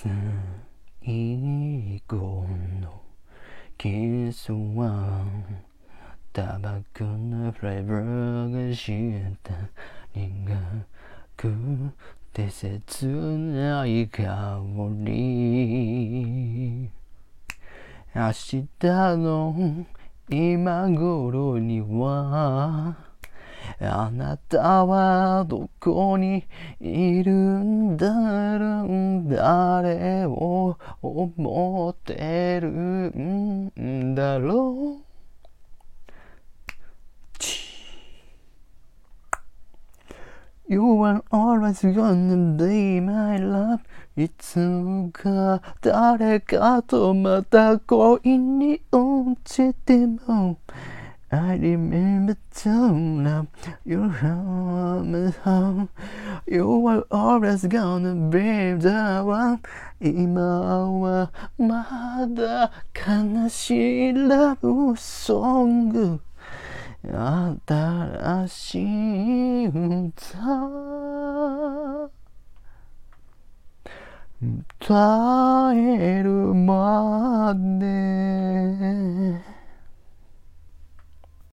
最後のキスはタバコのフレーバーがした苦くて切ない香り明日の今頃にはあなたはどこにいるんだろう。誰を思ってるんだろう。You are always gonna be my love いつか誰かとまた恋に落ちても。I remember to love your home home You are always gonna be the one 今はまだ悲しいラブソング新しい歌歌えるまで